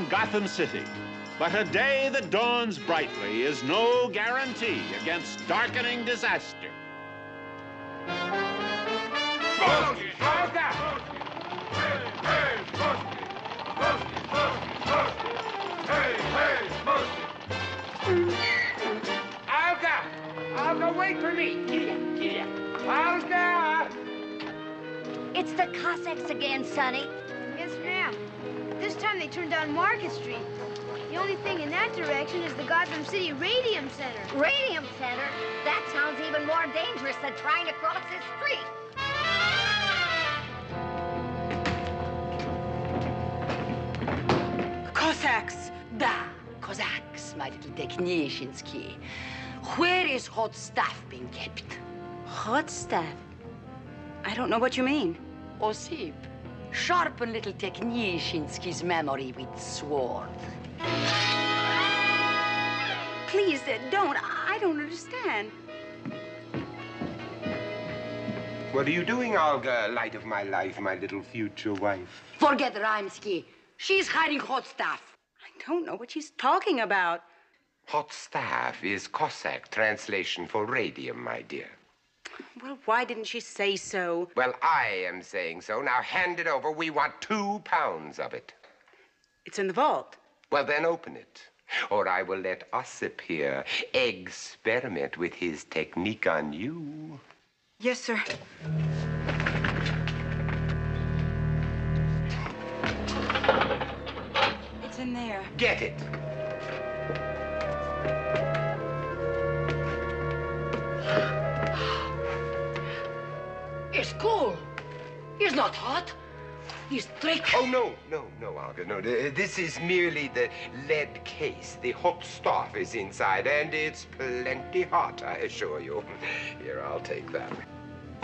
in Gotham City. But a day that dawns brightly is no guarantee against darkening disaster. Olga! Olga, wait for me! Kia, Kia! Olga! It's the Cossacks again, Sonny. Yes, ma'am. This time they turned down Market Street. The only thing in that direction is the Gotham City Radium Center. Radium Center? That sounds even more dangerous than trying to cross this street. Cossacks! Da, Cossacks, my little Techniciansky. Where is hot stuff being kept? Hot stuff? I don't know what you mean. Osip, sharpen little Techniciansky's memory with sword. Please, uh, don't. I don't understand. What are you doing, Olga, light of my life, my little future wife? Forget Rimsky. She's hiding hot stuff. I don't know what she's talking about. Hot staff is Cossack translation for radium, my dear. Well, why didn't she say so? Well, I am saying so. Now hand it over. We want two pounds of it. It's in the vault. Well, then open it. Or I will let Ossip here experiment with his technique on you. Yes, sir. It's in there. Get it. Cool. He's not hot. He's trick. Oh, no, no, no, Olga, no. This is merely the lead case. The hot stuff is inside, and it's plenty hot, I assure you. Here, I'll take that.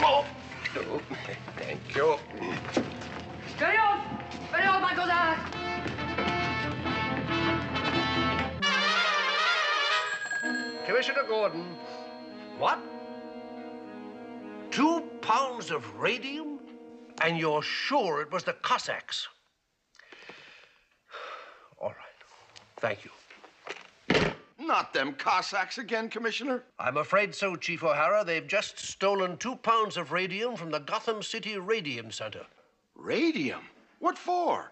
Oh, oh, thank you. Vérion! Vérion, my Cossack! Commissioner Gordon. What? Pounds of radium? And you're sure it was the Cossacks? All right. Thank you. Not them Cossacks again, Commissioner. I'm afraid so, Chief O'Hara. They've just stolen two pounds of radium from the Gotham City Radium Center. Radium? What for?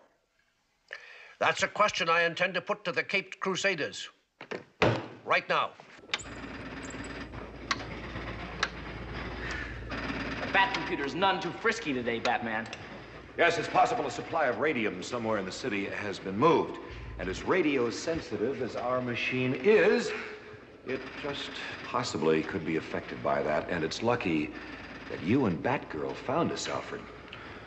That's a question I intend to put to the Caped Crusaders. Right now. Bat computer's none too frisky today, Batman. Yes, it's possible a supply of radium somewhere in the city has been moved. And as radio sensitive as our machine is, it just possibly could be affected by that. And it's lucky that you and Batgirl found us, Alfred.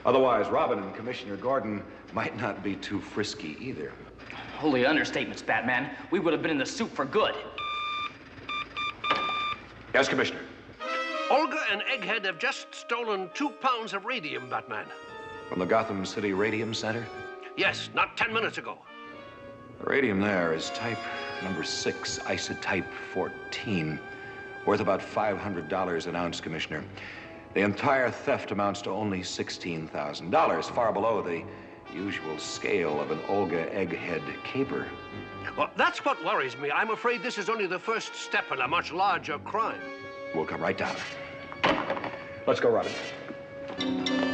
Otherwise, Robin and Commissioner Gordon might not be too frisky either. Holy understatements, Batman. We would have been in the soup for good. Yes, Commissioner. Olga and Egghead have just stolen two pounds of radium, Batman. From the Gotham City Radium Center? Yes, not ten minutes ago. The radium there is type number six, isotope 14, worth about $500 an ounce, Commissioner. The entire theft amounts to only $16,000, far below the usual scale of an Olga Egghead caper. Well, that's what worries me. I'm afraid this is only the first step in a much larger crime. We'll come right down. Let's go, Robin.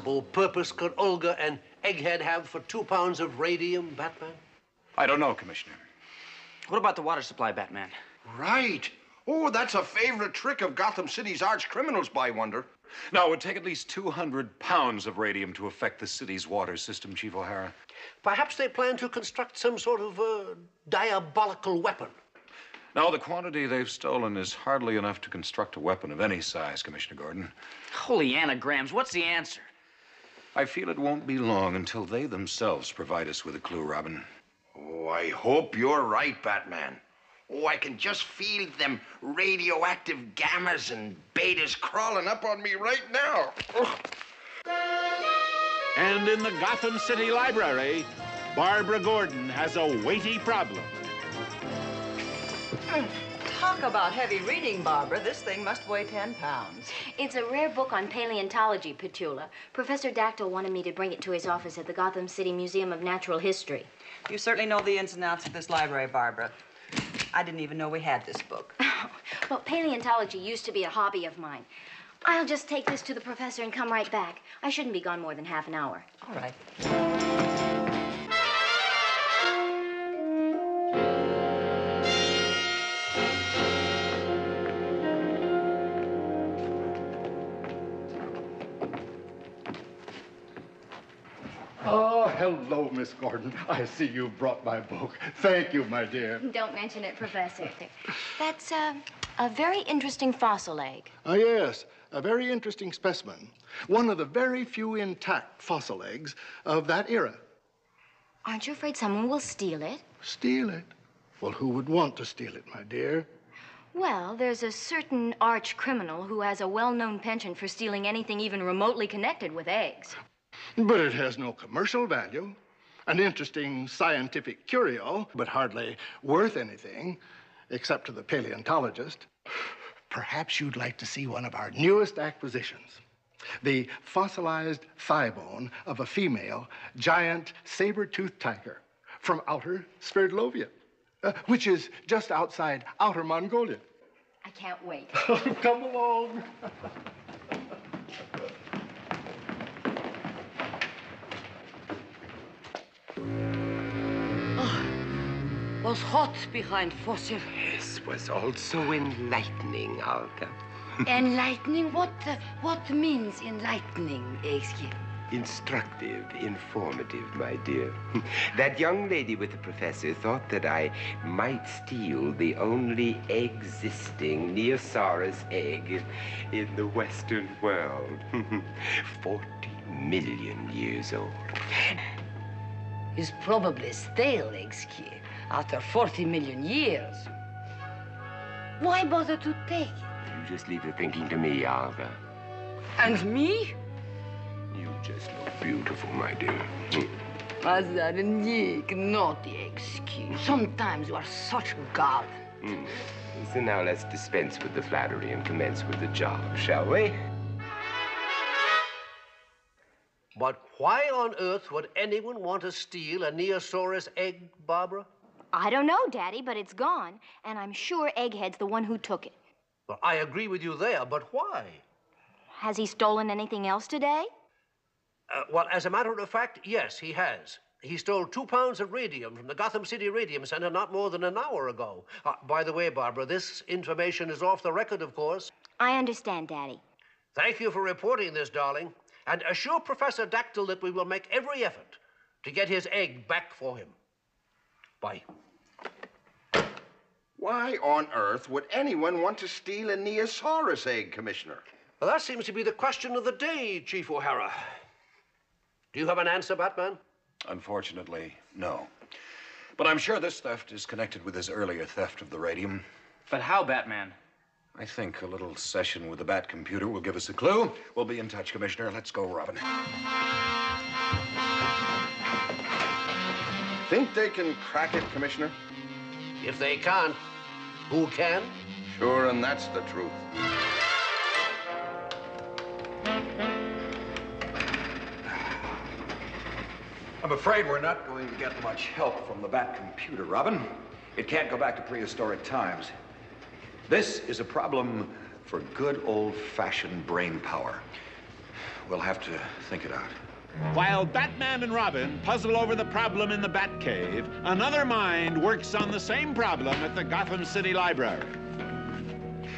Possible purpose could Olga and Egghead have for two pounds of radium, Batman? I don't know, Commissioner. What about the water supply, Batman? Right. Oh, that's a favorite trick of Gotham City's arch criminals, Boy Wonder. Now, it would take at least 200 pounds of radium to affect the city's water system, Chief O'Hara. Perhaps they plan to construct some sort of uh, diabolical weapon. Now, the quantity they've stolen is hardly enough to construct a weapon of any size, Commissioner Gordon. Holy anagrams, what's the answer? I feel it won't be long until they themselves provide us with a clue, Robin. Oh, I hope you're right, Batman. Oh, I can just feel them radioactive gammas and betas crawling up on me right now. And in the Gotham City Library, Barbara Gordon has a weighty problem. Talk about heavy reading, Barbara. This thing must weigh 10 pounds. It's a rare book on paleontology, Petula. Professor Dactyl wanted me to bring it to his office at the Gotham City Museum of Natural History. You certainly know the ins and outs of this library, Barbara. I didn't even know we had this book. Well, paleontology used to be a hobby of mine. I'll just take this to the professor and come right back. I shouldn't be gone more than half an hour. All right. Hello, Miss Gordon. I see you brought my book. Thank you, my dear. Don't mention it, Professor. That's uh, a very interesting fossil egg. Ah, yes, a very interesting specimen. One of the very few intact fossil eggs of that era. Aren't you afraid someone will steal it? Steal it? Well, who would want to steal it, my dear? Well, there's a certain arch criminal who has a well known penchant for stealing anything even remotely connected with eggs. But it has no commercial value. An interesting scientific curio, but hardly worth anything, except to the paleontologist. Perhaps you'd like to see one of our newest acquisitions the fossilized thigh bone of a female giant saber toothed tiger from outer Sverdlovia, uh, which is just outside outer Mongolia. I can't wait. Come along. Was hot behind fossil. This was also enlightening, Alka. Enlightening? What, uh, what means enlightening, excuse? Instructive, informative, my dear. That young lady with the professor thought that I might steal the only existing Neosaurus egg in the Western world. Forty million years old. Is probably stale, excuse, after 40 million years. Why bother to take it? You just leave the thinking to me, Olga. And me? You just look beautiful, my dear. Mazarnik, naughty excuse. Sometimes you are such a god. Hmm. So now let's dispense with the flattery and commence with the job, shall we? But why on earth would anyone want to steal a Neosaurus egg, Barbara? I don't know, Daddy, but it's gone, and I'm sure Egghead's the one who took it. Well, I agree with you there, but why? Has he stolen anything else today? Uh, well, as a matter of fact, yes, he has. He stole two pounds of radium from the Gotham City Radium Center not more than an hour ago. Uh, by the way, Barbara, this information is off the record, of course. I understand, Daddy. Thank you for reporting this, darling. And assure Professor Dactyl that we will make every effort to get his egg back for him. Bye. Why on earth would anyone want to steal a Neosaurus egg, Commissioner? Well, that seems to be the question of the day, Chief O'Hara. Do you have an answer, Batman? Unfortunately, no. But I'm sure this theft is connected with his earlier theft of the radium. But how, Batman? I think a little session with the Bat computer will give us a clue. We'll be in touch, Commissioner. Let's go, Robin. Think they can crack it, Commissioner? If they can't, who can? Sure, and that's the truth. I'm afraid we're not going to get much help from the Bat computer, Robin. It can't go back to prehistoric times. This is a problem for good old-fashioned brain power. we'll have to think it out. While Batman and Robin puzzle over the problem in the Batcave, another mind works on the same problem at the Gotham City Library.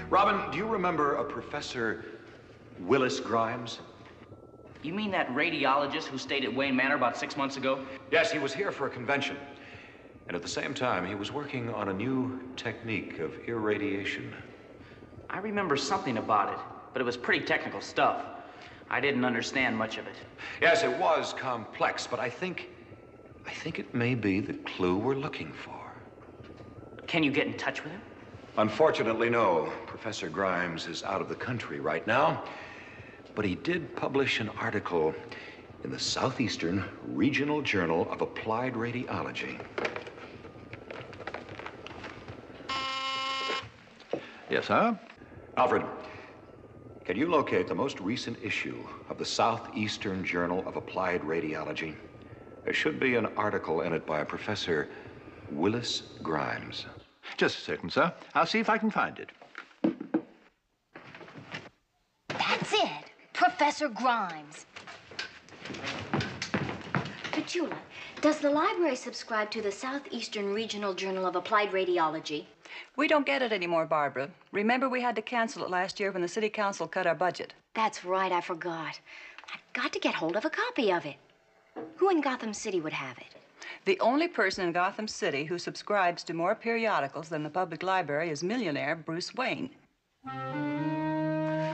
Robin, do you remember a Professor Willis Grimes? You mean that radiologist who stayed at Wayne Manor about six months ago? Yes, he was here for a convention. And at the same time, he was working on a new technique of irradiation. I remember something about it, but it was pretty technical stuff. I didn't understand much of it. Yes, it was complex, but I think. I think it may be the clue we're looking for. Can you get in touch with him? Unfortunately, no. Professor Grimes is out of the country right now. But he did publish an article in the Southeastern Regional Journal of Applied Radiology. Yes, sir? Alfred, can you locate the most recent issue of the Southeastern Journal of Applied Radiology? There should be an article in it by Professor Willis Grimes. Just a second, sir. I'll see if I can find it. That's it. Professor Grimes. Petula, does the library subscribe to the Southeastern Regional Journal of Applied Radiology? We don't get it anymore, Barbara. Remember, we had to cancel it last year when the city council cut our budget. That's right, I forgot. I've got to get hold of a copy of it. Who in Gotham City would have it? The only person in Gotham City who subscribes to more periodicals than the public library is millionaire Bruce Wayne.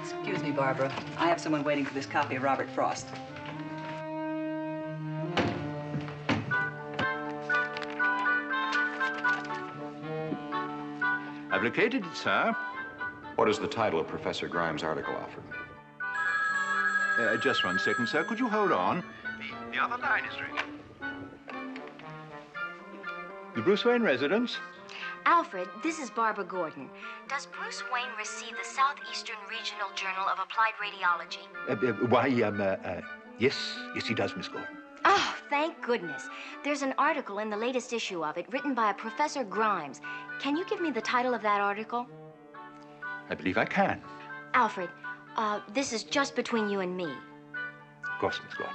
Excuse me, Barbara. I have someone waiting for this copy of Robert Frost. I've located it, sir. What is the title of Professor Grimes' article, Alfred? Uh, just one second, sir. Could you hold on? The, the other line is ringing. The Bruce Wayne residence? Alfred, this is Barbara Gordon. Does Bruce Wayne receive the Southeastern Regional Journal of Applied Radiology? Uh, uh, why, um, uh, uh, yes, yes, he does, Miss Gordon. Oh, thank goodness. There's an article in the latest issue of it written by a Professor Grimes. Can you give me the title of that article? I believe I can. Alfred, uh, this is just between you and me. Of course, Miss Gordon.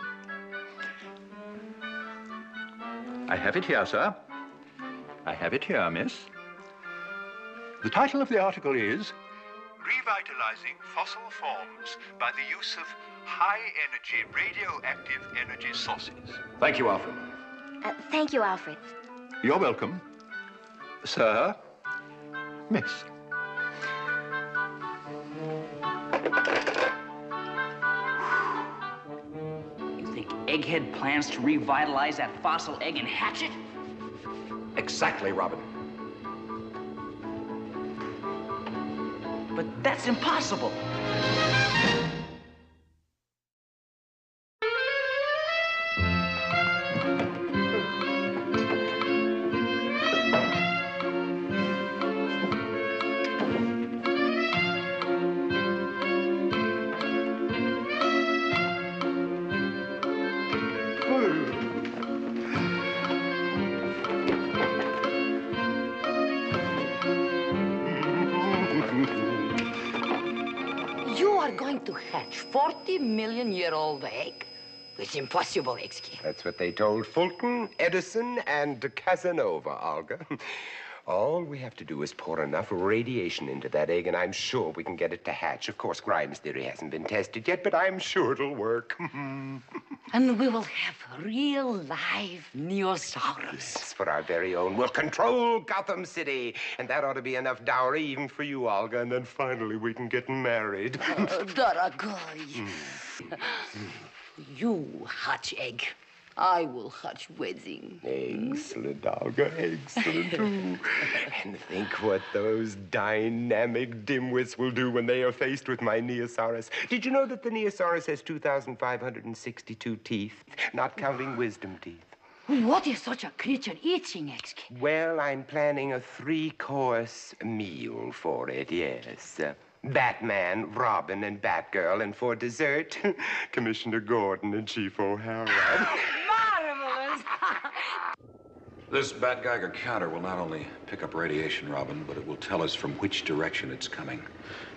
I have it here, sir. I have it here, miss. The title of the article is Revitalizing Fossil Forms by the Use of High Energy Radioactive Energy Sources. Thank you, Alfred. Uh, thank you, Alfred. You're welcome. Sir, miss. You think Egghead plans to revitalize that fossil egg and hatch it? Exactly, Robin. But that's impossible. 40 million year old egg? It's impossible, Exki. That's what they told Fulton, Edison, and Casanova, Olga. All we have to do is pour enough radiation into that egg, and I'm sure we can get it to hatch. Of course, Grimes' theory hasn't been tested yet, but I'm sure it'll work. And we will have real live Neosaurus. Yes, for our very own. We'll control Gotham City, and that ought to be enough dowry even for you, Olga. And then finally we can get married. Uh, Dorogoy. you hatch egg. I will hatch wedding. Excellent, Olga. Excellent, and think what those dynamic dimwits will do when they are faced with my Neosaurus. Did you know that the Neosaurus has 2,562 teeth, not counting wisdom teeth? What is such a creature eating, Exki? Well, I'm planning a three course meal for it, yes. Uh, Batman, Robin, and Batgirl, and for dessert, Commissioner Gordon and Chief O'Hara. This Bat Geiger counter will not only pick up radiation, Robin, but it will tell us from which direction it's coming.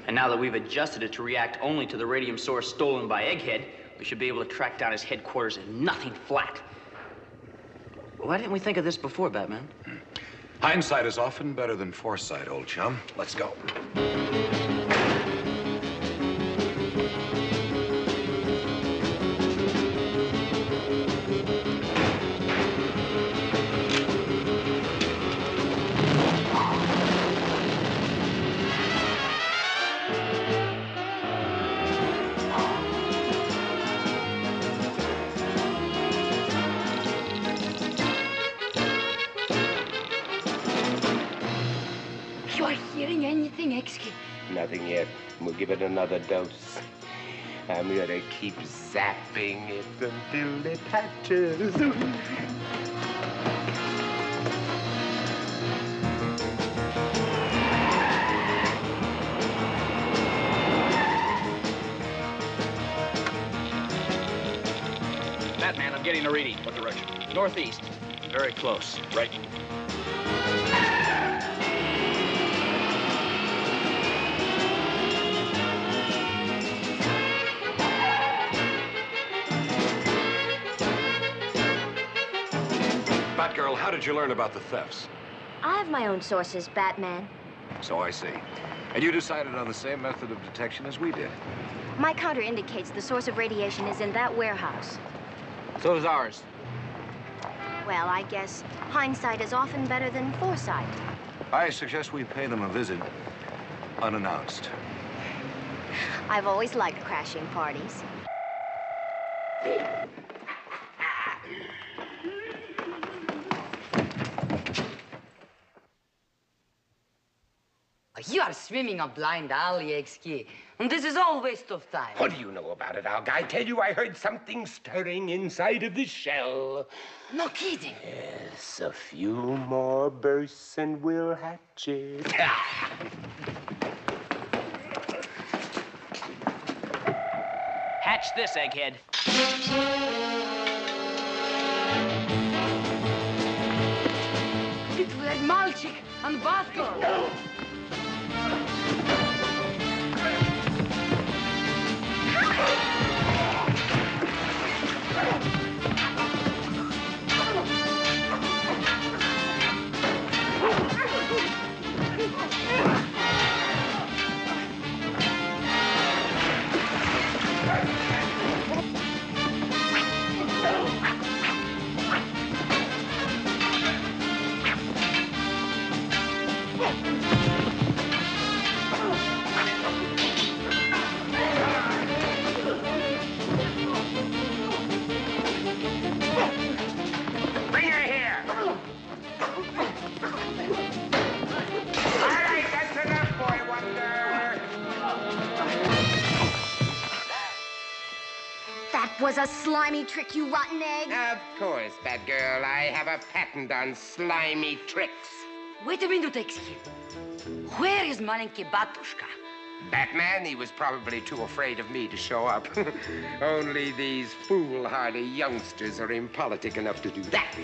And now that we've adjusted it to react only to the radium source stolen by Egghead, We should be able to track down his headquarters in nothing flat. Why didn't we think of this before, Batman? Hmm. Hindsight is often better than foresight, old chum. Let's go. Give it another dose. I'm gonna keep zapping it until it hatches. Batman, I'm getting a reading. What direction? Northeast. Very close. Right. Did you learn about the thefts? I have my own sources, Batman. So I see. And you decided on the same method of detection as we did. My counter indicates the source of radiation is in that warehouse. So is ours. Well, I guess hindsight is often better than foresight. I suggest we pay them a visit unannounced. I've always liked crashing parties. You are swimming a blind alley, Exki. And this is all waste of time. What do you know about it, Alga? I tell you, I heard something stirring inside of the shell. No kidding. Yes, a few more bursts and we'll hatch it. Hatch this, egghead. It's like Malchik and Batgirl. Bring a slimy trick, you rotten egg. Of course, bad girl. I have a patent on slimy tricks. Wait a minute, Exki. Where is Malenki Batushka? Batman, he was probably too afraid of me to show up. Only these foolhardy youngsters are impolitic enough to do that.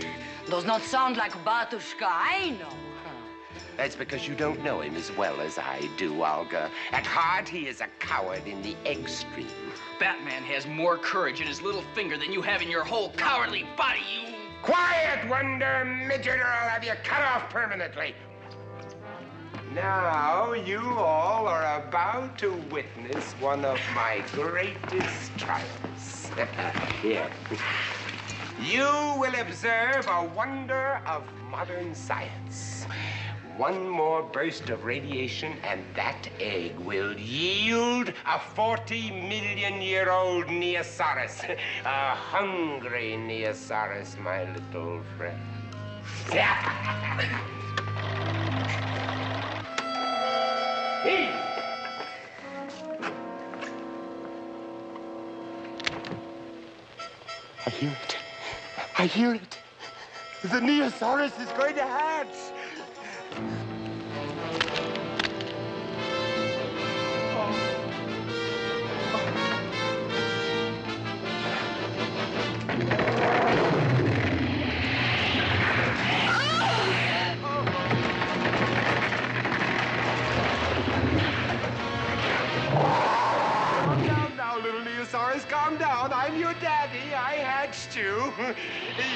Does not sound like Batushka, I know. That's because you don't know him as well as I do, Olga. At heart, he is a coward in the extreme. Batman has more courage in his little finger than you have in your whole cowardly body, you... Quiet, Wonder Midget, or I'll have you cut off permanently. Now, you all are about to witness one of my greatest triumphs. Here. You will observe a wonder of modern science. One more burst of radiation, and that egg will yield a 40 million year old Neosaurus. A hungry Neosaurus, my little friend. I hear it. I hear it. The Neosaurus is going to hatch. hatched you.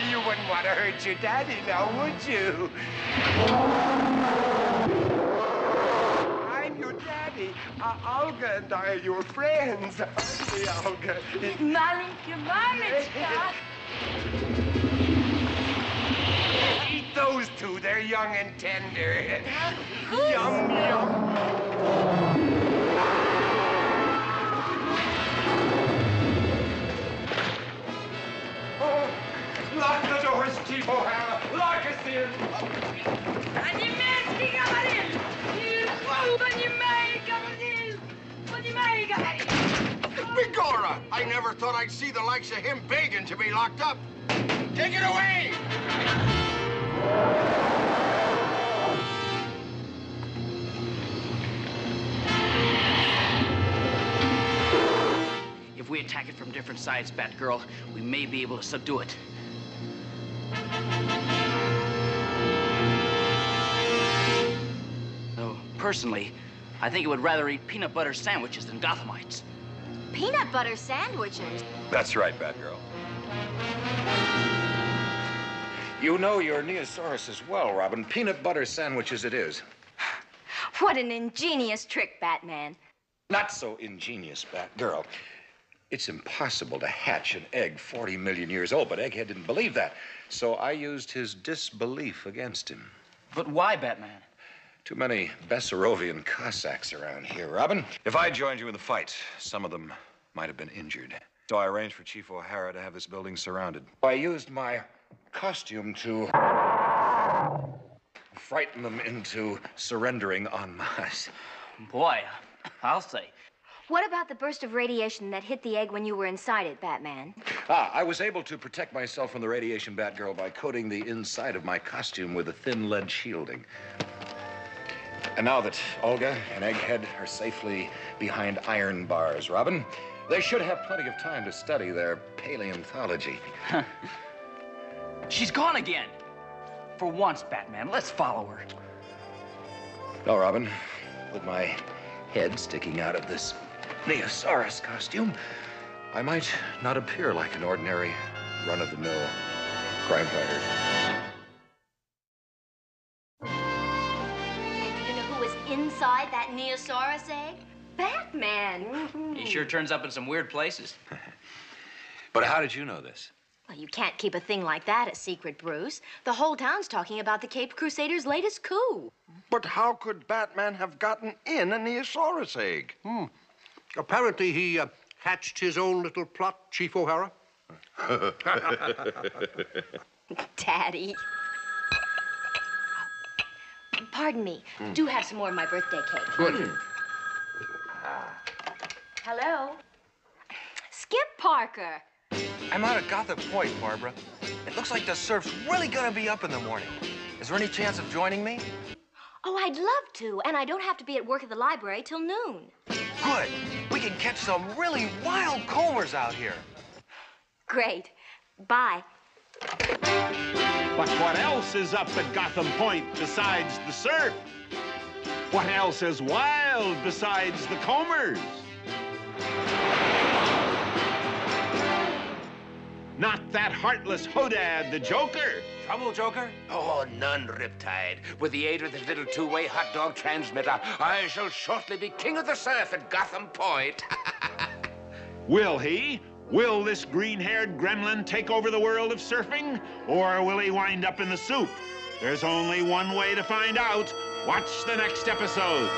You wouldn't want to hurt your daddy now, would you? I'm your daddy. Uh, Olga and I are your friends. Aren't we, Olga? Маленький, мамочка. Eat those two. They're young and tender. Yum, yum. lock the doors, Chief O'Hara. Lock us in. По-немецки говорил. Ишь, Понимай, говорил. Понимай, говорил. Begorra! I never thought I'd see the likes of him begging to be locked up. Take it away! If we attack it from different sides, Batgirl, we may be able to subdue it. Personally, I think it would rather eat peanut butter sandwiches than Gothamites. Peanut butter sandwiches. That's right, Batgirl. You know your Neosaurus as well, Robin. Peanut butter sandwiches it is. What an ingenious trick, Batman. Not so ingenious, Batgirl. It's impossible to hatch an egg 40 million years old, but Egghead didn't believe that. So I used his disbelief against him. But why, Batman? Too many Bessarabian Cossacks around here, Robin. If I joined you in the fight, some of them might have been injured. So I arranged for Chief O'Hara to have this building surrounded. I used my costume to frighten them into surrendering en masse. Boy, I'll say. What about the burst of radiation that hit the egg when you were inside it, Batman? Ah, I was able to protect myself from the radiation, Batgirl, by coating the inside of my costume with a thin lead shielding. And now that Olga and Egghead are safely behind iron bars, Robin, they should have plenty of time to study their paleontology. She's gone again. For once, Batman, let's follow her. No, Robin, with my head sticking out of this Neosaurus costume, I might not appear like an ordinary run of the mill crime fighter. That Neosaurus egg? Batman. He sure turns up in some weird places. But how did you know this? Well, you can't keep a thing like that a secret, Bruce. The whole town's talking about the Cape Crusaders' latest coup. But how could Batman have gotten in a Neosaurus egg? Hmm. Apparently, he uh, hatched his own little plot, Chief O'Hara. Daddy. Pardon me. Hmm. Do have some more of my birthday cake. Good. Hello? Skip Parker. I'm out at Gotham Point, Barbara. It looks like the surf's really gonna be up in the morning. Is there any chance of joining me? Oh, I'd love to, and I don't have to be at work at the library till noon. Good. We can catch some really wild combers out here. Great. Bye. But what else is up at Gotham Point besides the surf? What else is wild besides the combers? Not that heartless Hodad, the Joker. Trouble, Joker? Oh, none, Riptide. With the aid of this little two-way hot dog transmitter, I shall shortly be king of the surf at Gotham Point. Will he? Will this green-haired gremlin take over the world of surfing? Or will he wind up in the soup? There's only one way to find out. Watch the next episode.